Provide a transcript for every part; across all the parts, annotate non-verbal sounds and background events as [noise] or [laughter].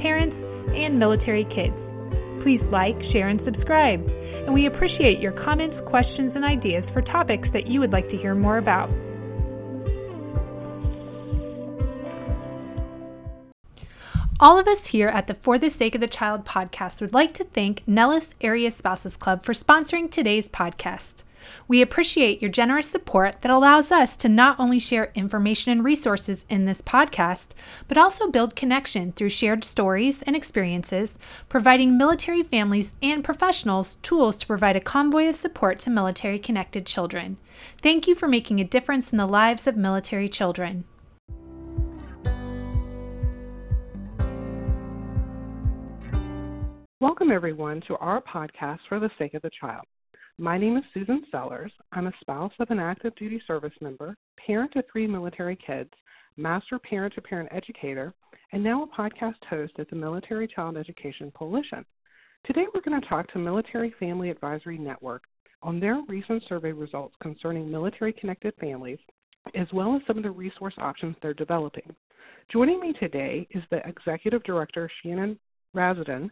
parents, and military kids. Please like, share, and subscribe. And we appreciate your comments, questions, and ideas for topics that you would like to hear more about. All of us here at the For the Sake of the Child podcast would like to thank Nellis Area Spouses Club for sponsoring today's podcast. We appreciate your generous support that allows us to not only share information and resources in this podcast, but also build connection through shared stories and experiences, providing military families and professionals tools to provide a convoy of support to military connected children. Thank you for making a difference in the lives of military children. Welcome, everyone, to our podcast for the sake of the child. My name is Susan Sellers. I'm a spouse of an active duty service member, parent of three military kids, master parent to parent educator, and now a podcast host at the Military Child Education Coalition. Today we're going to talk to Military Family Advisory Network on their recent survey results concerning military connected families, as well as some of the resource options they're developing. Joining me today is the Executive Director, Shannon Razsadin,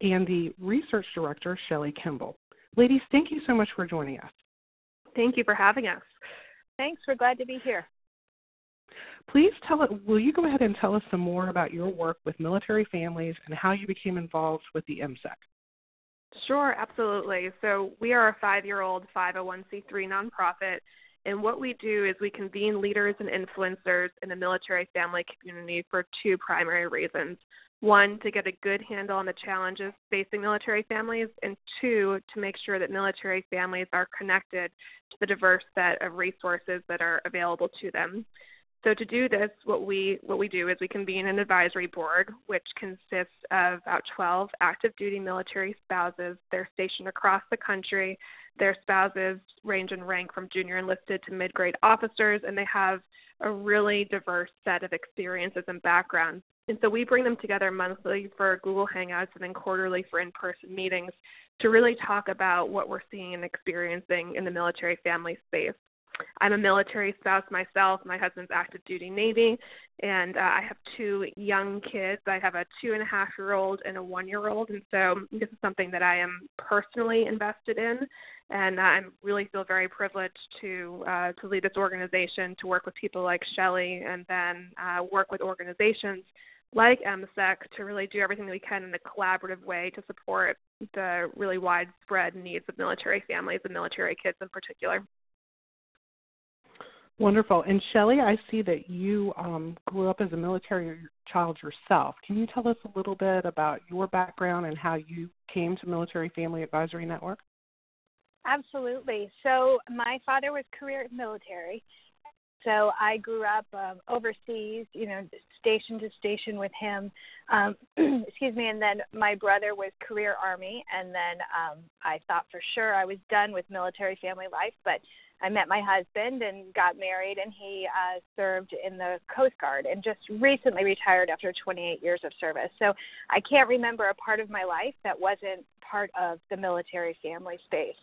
and the Research Director, Shelley Kimball. Ladies, thank you so much for joining us. Thank you for having us. Thanks. We're glad to be here. Please tell it. Will you go ahead and tell us some more about your work with military families and how you became involved with the MCEC? Sure, absolutely. So we are a five-year-old 501c3 nonprofit, and what we do is we convene leaders and influencers in the military family community for two primary reasons one, to get a good handle on the challenges facing military families, and two, to make sure that military families are connected to the diverse set of resources that are available to them. So to do this, what we what we do is we convene an advisory board, which consists of about 12 active duty military spouses. They're stationed across the country. Their spouses range in rank from junior enlisted to mid grade officers, and they have a really diverse set of experiences and backgrounds. And so we bring them together monthly for Google Hangouts and then quarterly for in person meetings to really talk about what we're seeing and experiencing in the military family space. I'm a military spouse myself. My husband's active duty Navy, and uh, I have two young kids. I have a two and a half year old and a one year old, and so this is something that I am personally invested in, and I really feel very privileged to uh, to lead this organization, to work with people like Shelley, and then uh, work with organizations like MCEC to really do everything that we can in a collaborative way to support the really widespread needs of military families and military kids in particular. Wonderful. And Shelley, I see that you um, grew up as a military child yourself. Can you tell us a little bit about your background and how you came to Military Family Advisory Network? Absolutely. So, my father was career military. So, I grew up um, overseas, you know, station to station with him. Um, [clears throat] excuse me. And then my brother was career Army. And then um, I thought for sure I was done with military family life, but I met my husband and got married, and he uh, served in the Coast Guard and just recently retired after 28 years of service. So I can't remember a part of my life that wasn't part of the military family space.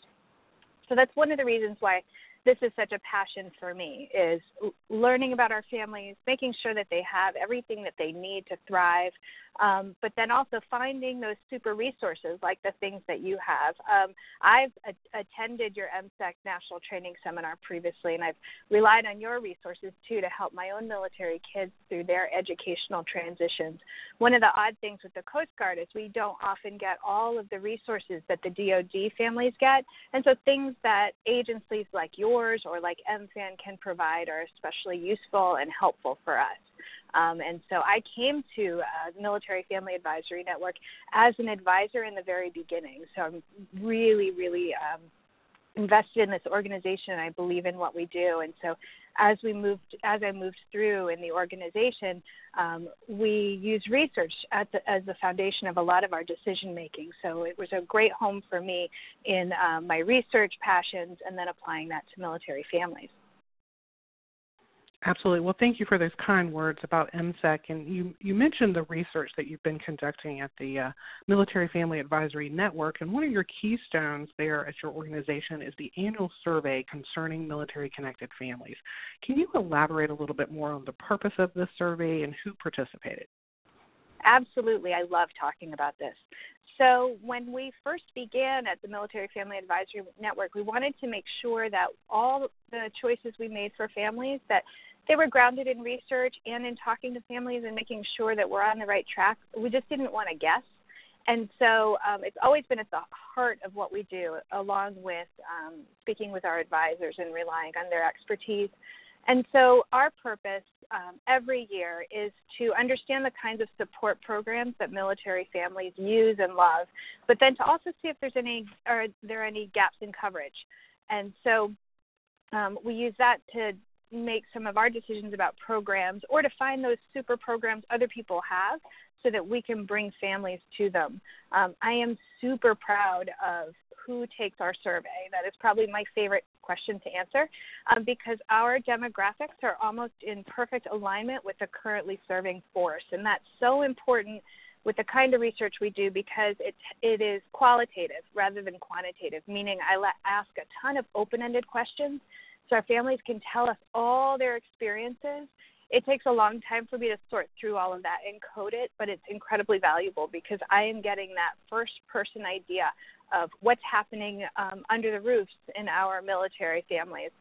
So that's one of the reasons why this is such a passion for me is learning about our families making sure that they have everything that they need to thrive um, but then also finding those super resources like the things that you have. Um, I've a- attended your MCEC National Training Seminar previously, and I've relied on your resources too to help my own military kids through their educational transitions. One of the odd things with the Coast Guard is we don't often get all of the resources that the DoD families get, and so things that agencies like yours or like MFAN can provide are especially useful and helpful for us. Um, and so I came to uh, the Military Family Advisory Network as an advisor in the very beginning. So I'm really, really um, invested in this organization I believe in what we do. And so as we moved as I moved through in the organization, um, we use research the, as the foundation of a lot of our decision making. So it was a great home for me in um, my research passions and then applying that to military families. Absolutely. Well, thank you for those kind words about MCEC. And you, you mentioned the research that you've been conducting at the uh, Military Family Advisory Network. And one of your keystones there at your organization is the annual survey concerning military connected families. Can you elaborate a little bit more on the purpose of this survey and who participated? Absolutely. I love talking about this. So, when we first began at the Military Family Advisory Network, we wanted to make sure that all the choices we made for families that they were grounded in research and in talking to families and making sure that we're on the right track. We just didn't want to guess. And so um, it's always been at the heart of what we do, along with um, speaking with our advisors and relying on their expertise. And so our purpose um, every year is to understand the kinds of support programs that military families use and love, but then to also see if there's any are there any gaps in coverage. And so um, we use that to make some of our decisions about programs or to find those super programs other people have so that we can bring families to them. Um, I am super proud of who takes our survey. That is probably my favorite question to answer um, because our demographics are almost in perfect alignment with the currently serving force. And that's so important with the kind of research we do because it, it is qualitative rather than quantitative, meaning I let, ask a ton of open ended questions so our families can tell us all their experiences. It takes a long time for me to sort through all of that and code it, but it's incredibly valuable because I am getting that first person idea of what's happening um, under the roofs in our military families.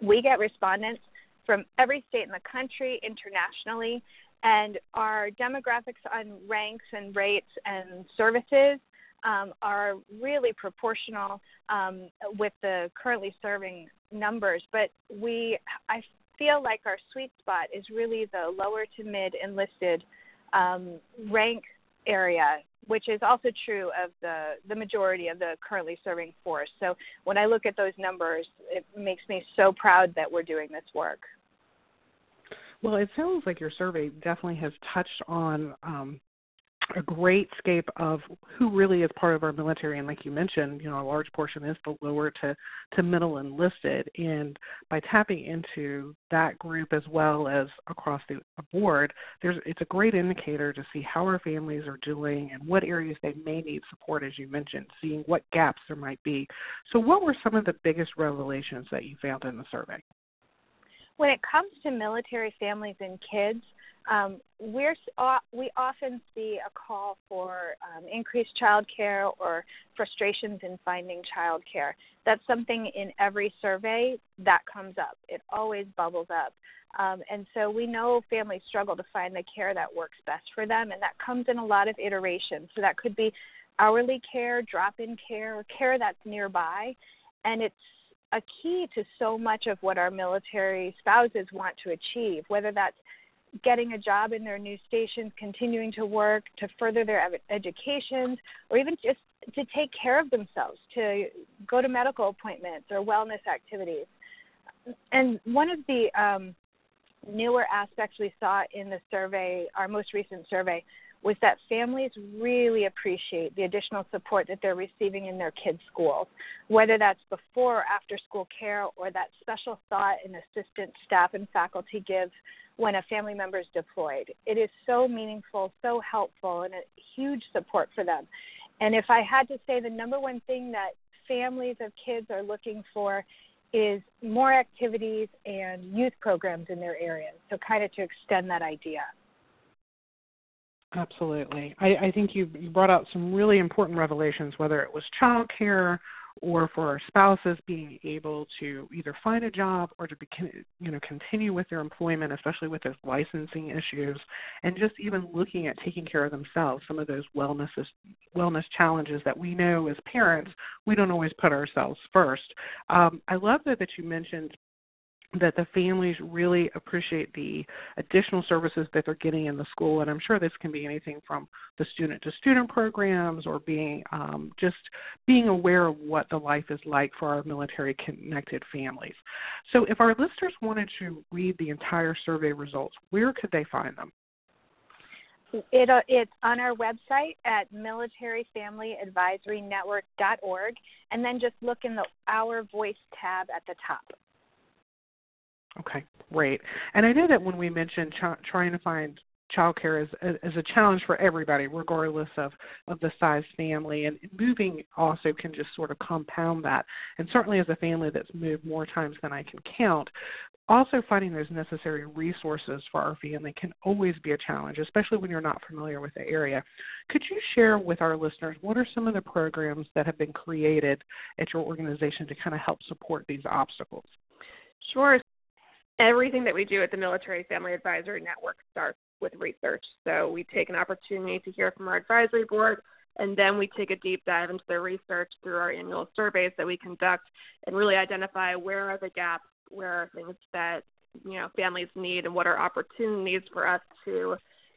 We get respondents from every state in the country, internationally, and our demographics on ranks and rates and services um, are really proportional um, with the currently serving numbers, but we I feel like our sweet spot is really the lower to mid enlisted um, rank area, which is also true of the the majority of the currently serving force. So when I look at those numbers, it makes me so proud that we're doing this work. Well, it sounds like your survey definitely has touched on um, a great scape of who really is part of our military. And like you mentioned you know a large portion is the lower to to middle enlisted. And by tapping into that group as well as across the board there's it's a great indicator to see how our families are doing and what areas they may need support as you mentioned seeing what gaps there might be. So what were some of the biggest revelations that you found in the survey? When it comes to military families and kids um, we're we often see a call for um, increased child care or frustrations in finding child care. That's something in every survey that comes up. It always bubbles up. Um, and so we know families struggle to find the care that works best for them, and that comes in a lot of iterations. So that could be hourly care, drop in care, care that's nearby. And it's a key to so much of what our military spouses want to achieve, whether that's getting a job in their new stations, continuing to work to further their educations, or even just to take care of themselves, to go to medical appointments or wellness activities. And one of the um, newer aspects we saw in the survey, our most recent survey, was that families really appreciate the additional support that they're receiving in their kids' schools, whether that's before or after school care or that special thought and assistance staff and faculty give when a family member is deployed. It is so meaningful, so helpful, and a huge support for them. And if I had to say the number one thing that families of kids are looking for is more activities and youth programs in their areas. So, kind of to extend that idea. Absolutely. I, I think you, you brought out some really important revelations, whether it was child care or for our spouses being able to either find a job or to be, you know continue with their employment especially with those licensing issues and just even looking at taking care of themselves some of those wellness wellness challenges that we know as parents we don't always put ourselves first. Um, i love that that you mentioned that the families really appreciate the additional services that they're getting in the school. And i'm sure this can be anything from the student to student programs or being um, just being aware of what the life is like for our military connected families. So if our listeners wanted to read the entire survey results where could they find them? It, uh, it's on our website at militaryfamilyadvisorynetwork.org, and then just look in the Our Voice tab at the top. Okay, great. And I know that when we mentioned ch- trying to find childcare is, is a challenge for everybody, regardless of, of the size family. And moving also can just sort of compound that. And certainly, as a family that's moved more times than I can count, also finding those necessary resources for our family can always be a challenge, especially when you're not familiar with the area. Could you share with our listeners what are some of the programs that have been created at your organization to kind of help support these obstacles? Sure everything that we do at the Military Family Advisory Network starts with research. So we take an opportunity to hear from our advisory board, and then we take a deep dive into their research through our annual surveys that we conduct and really identify where are the gaps, where are things that you know families need, and what are opportunities for us to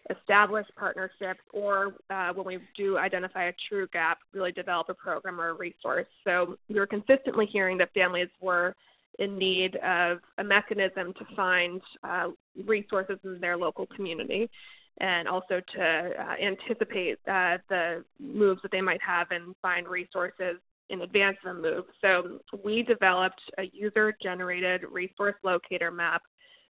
establish partnerships or uh, when we do identify a true gap, really develop a program or a resource. So we were consistently hearing that families were in need of a mechanism to find uh, resources in their local community and also to uh, anticipate uh, the moves that they might have and find resources in advance of the move. So we developed a user generated resource locator map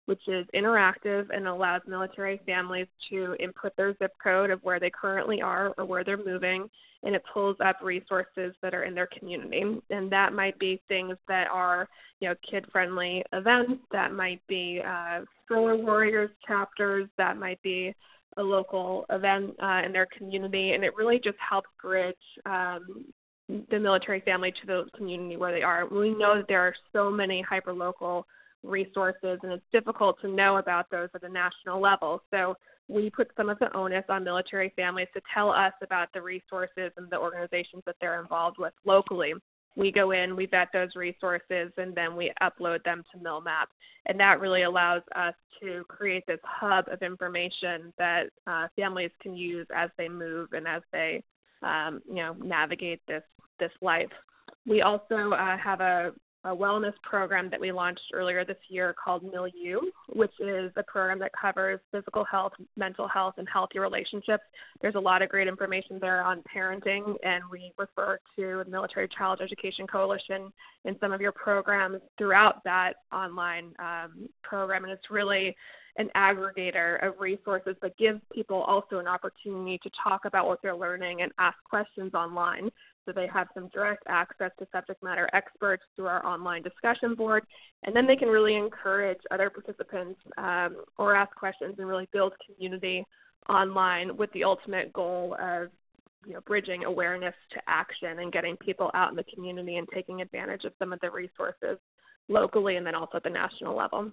which is interactive and allows military families to input their zip code of where they currently are or where they're moving, and it pulls up resources that are in their community. And that might be things that are, you know, kid-friendly events. That might be uh, stroller warriors chapters. That might be a local event uh, in their community, and it really just helps bridge um, the military family to the community where they are. We know that there are so many hyperlocal resources, and it's difficult to know about those at the national level. So we put some of the onus on military families to tell us about the resources and the organizations that they're involved with locally. We go in, we vet those resources, and then we upload them to MilMap. And that really allows us to create this hub of information that uh, families can use as they move and as they, um, you know, navigate this this life. We also uh, have a a wellness program that we launched earlier this year called Milieu, which is a program that covers physical health, mental health, and healthy relationships. There's a lot of great information there on parenting, and we refer to the Military Child Education Coalition in some of your programs throughout that online um, program. And it's really an aggregator of resources that gives people also an opportunity to talk about what they're learning and ask questions online so they have some direct access to subject matter experts through our online discussion board, and then they can really encourage other participants um, or ask questions and really build community online with the ultimate goal of you know bridging awareness to action and getting people out in the community and taking advantage of some of the resources locally and then also at the national level.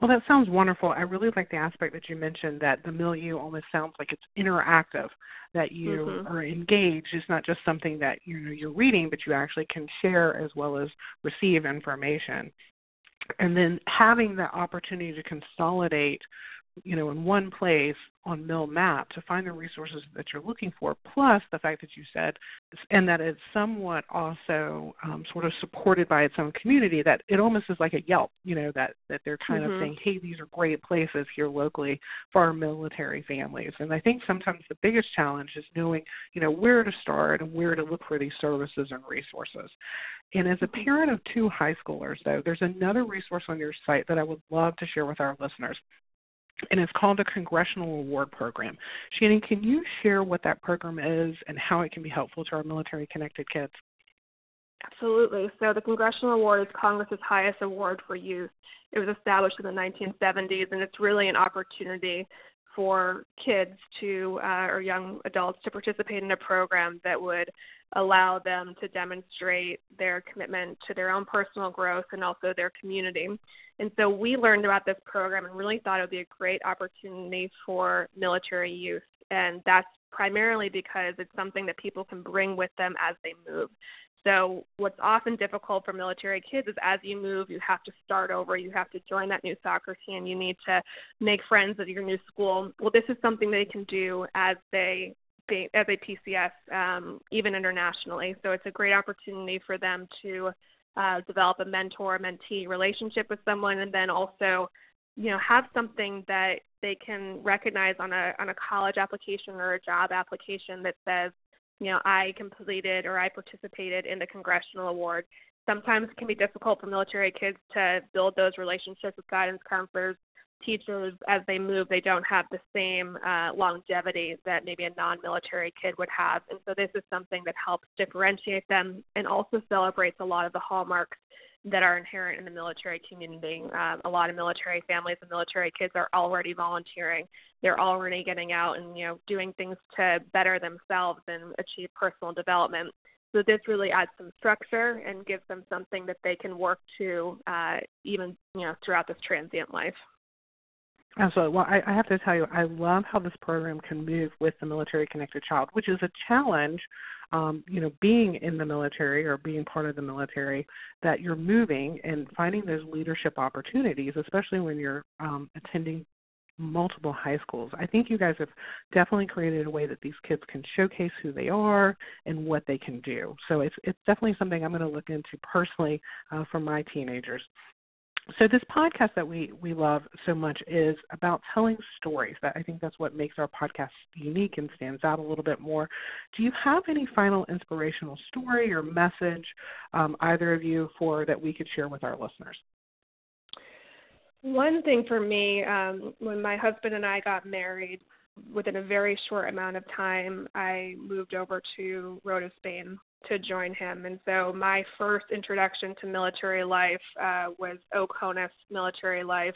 Well, that sounds wonderful. I really like the aspect that you mentioned that the milieu almost sounds like it's interactive, that you mm-hmm. are engaged. It's not just something that you know you're reading, but you actually can share as well as receive information. And then having the opportunity to consolidate you know, in one place on MilMap to find the resources that you're looking for, plus the fact that you said, and that it's somewhat also um, sort of supported by its own community, that it almost is like a Yelp, you know, that, that they're kind mm-hmm. of saying, hey, these are great places here locally for our military families. And I think sometimes the biggest challenge is knowing, you know, where to start and where to look for these services and resources. And as a mm-hmm. parent of two high schoolers, though, there's another resource on your site that I would love to share with our listeners and it's called the Congressional Award Program. Shannon, can you share what that program is and how it can be helpful to our military connected kids? Absolutely. So, the Congressional Award is Congress's highest award for youth. It was established in the 1970s, and it's really an opportunity for kids to uh, or young adults to participate in a program that would allow them to demonstrate their commitment to their own personal growth and also their community. And so we learned about this program and really thought it would be a great opportunity for military youth. And that's primarily because it's something that people can bring with them as they move. So, what's often difficult for military kids is as you move, you have to start over. You have to join that new soccer team. You need to make friends at your new school. Well, this is something they can do as they as a PCS, um, even internationally. So, it's a great opportunity for them to uh, develop a mentor mentee relationship with someone, and then also, you know, have something that they can recognize on a on a college application or a job application that says you know, I completed or I participated in the congressional award. Sometimes it can be difficult for military kids to build those relationships with guidance counselors, teachers as they move. They don't have the same uh, longevity that maybe a non-military kid would have, and so this is something that helps differentiate them and also celebrates a lot of the hallmarks that are inherent in the military community. Um, a lot of military families and military kids are already volunteering. They're already getting out and you know doing things to better themselves and achieve personal development. So this really adds some structure and gives them something that they can work to uh, even you know throughout this transient life. Absolutely. Well, I, I have to tell you, I love how this program can move with the military connected child, which is a challenge. Um, you know, being in the military or being part of the military, that you're moving and finding those leadership opportunities, especially when you're um, attending multiple high schools. I think you guys have definitely created a way that these kids can showcase who they are and what they can do. So it's it's definitely something I'm going to look into personally uh, for my teenagers so this podcast that we we love so much is about telling stories that i think that's what makes our podcast unique and stands out a little bit more. Do you have any final inspirational story or message um, either of you for that we could share with our listeners? One thing for me um, when my husband and i got married within a very short amount of time i moved over to rota spain to join him. And so my first introduction to military life uh, was Oconus military life.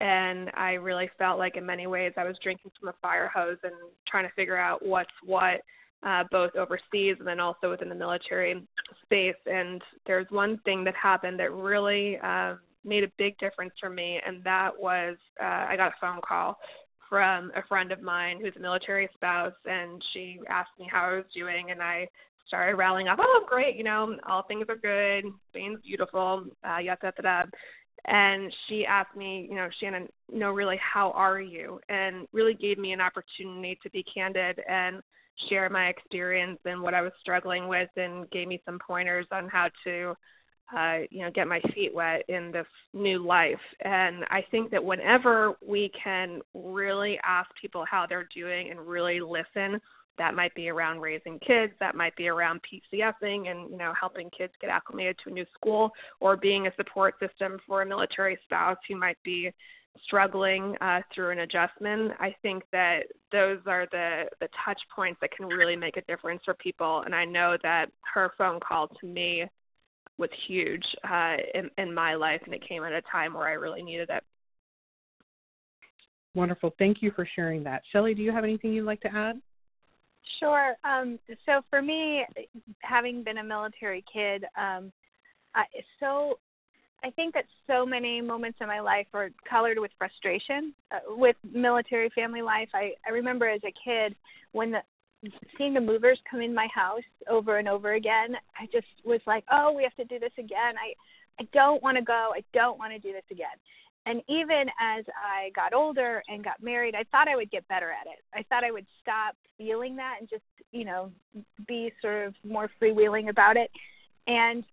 And I really felt like in many ways I was drinking from a fire hose and trying to figure out what's what, uh, both overseas and then also within the military space. And there's one thing that happened that really uh, made a big difference for me, and that was uh, I got a phone call from a friend of mine who's a military spouse and she asked me how I was doing and I started rallying up, oh, great, you know, all things are good, Spain's beautiful, uh, yada, yada, yada. And she asked me, you know, Shannon, no, really, how are you? And really gave me an opportunity to be candid and share my experience and what I was struggling with and gave me some pointers on how to uh, you know, get my feet wet in this new life. And I think that whenever we can really ask people how they're doing and really listen that might be around raising kids that might be around pcsing and you know helping kids get acclimated to a new school or being a support system for a military spouse who might be struggling uh, through an adjustment i think that those are the the touch points that can really make a difference for people and i know that her phone call to me was huge uh, in, in my life and it came at a time where i really needed it wonderful thank you for sharing that shelly do you have anything you'd like to add Sure. Um, so for me, having been a military kid, um, I, so I think that so many moments in my life are colored with frustration uh, with military family life. I, I remember as a kid when the seeing the movers come in my house over and over again, I just was like, "Oh, we have to do this again." I I don't want to go. I don't want to do this again. And even as I got older and got married, I thought I would get better at it. I thought I would stop feeling that and just, you know, be sort of more freewheeling about it. And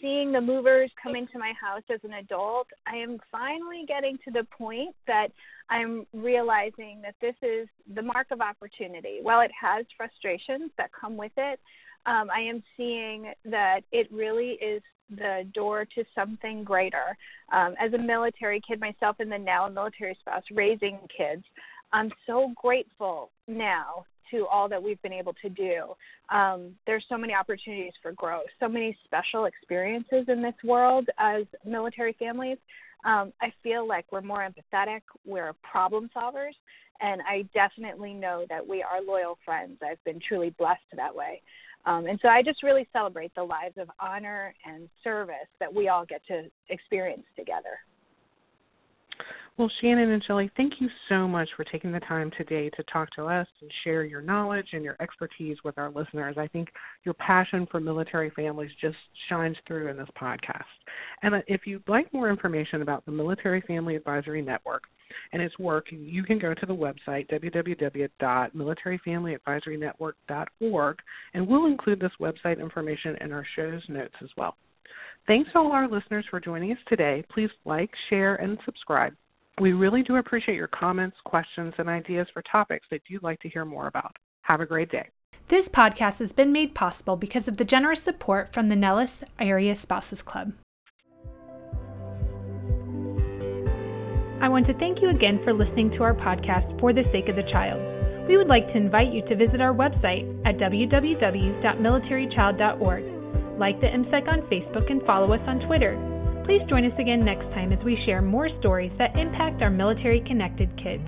seeing the movers come into my house as an adult, I am finally getting to the point that I'm realizing that this is the mark of opportunity. While it has frustrations that come with it, um, I am seeing that it really is the door to something greater. Um, as a military kid myself, and then now a military spouse raising kids, I'm so grateful now to all that we've been able to do. Um, there's so many opportunities for growth, so many special experiences in this world as military families. Um, I feel like we're more empathetic, we're problem solvers, and I definitely know that we are loyal friends. I've been truly blessed that way. Um, and so I just really celebrate the lives of honor and service that we all get to experience together. Well, Shannon and Shelley, thank you so much for taking the time today to talk to us and share your knowledge and your expertise with our listeners. I think your passion for military families just shines through in this podcast. And uh, if you'd like more information about the Military Family Advisory Network and its work, you can go to the website www.militaryfamilyadvisorynetwork.org, and we'll include this website information in our show's notes as well. Thanks to all our listeners for joining us today. Please like, share, and subscribe. We really do appreciate your comments, questions, and ideas for topics that you'd like to hear more about. Have a great day. This podcast has been made possible because of the generous support from the Nellis Area Spouses Club. I want to thank you again for listening to our podcast for the sake of the child. We would like to invite you to visit our website at www.militarychild.org. Like the MCEC on Facebook and follow us on Twitter. Please join us again next time as we share more stories that impact our military connected kids.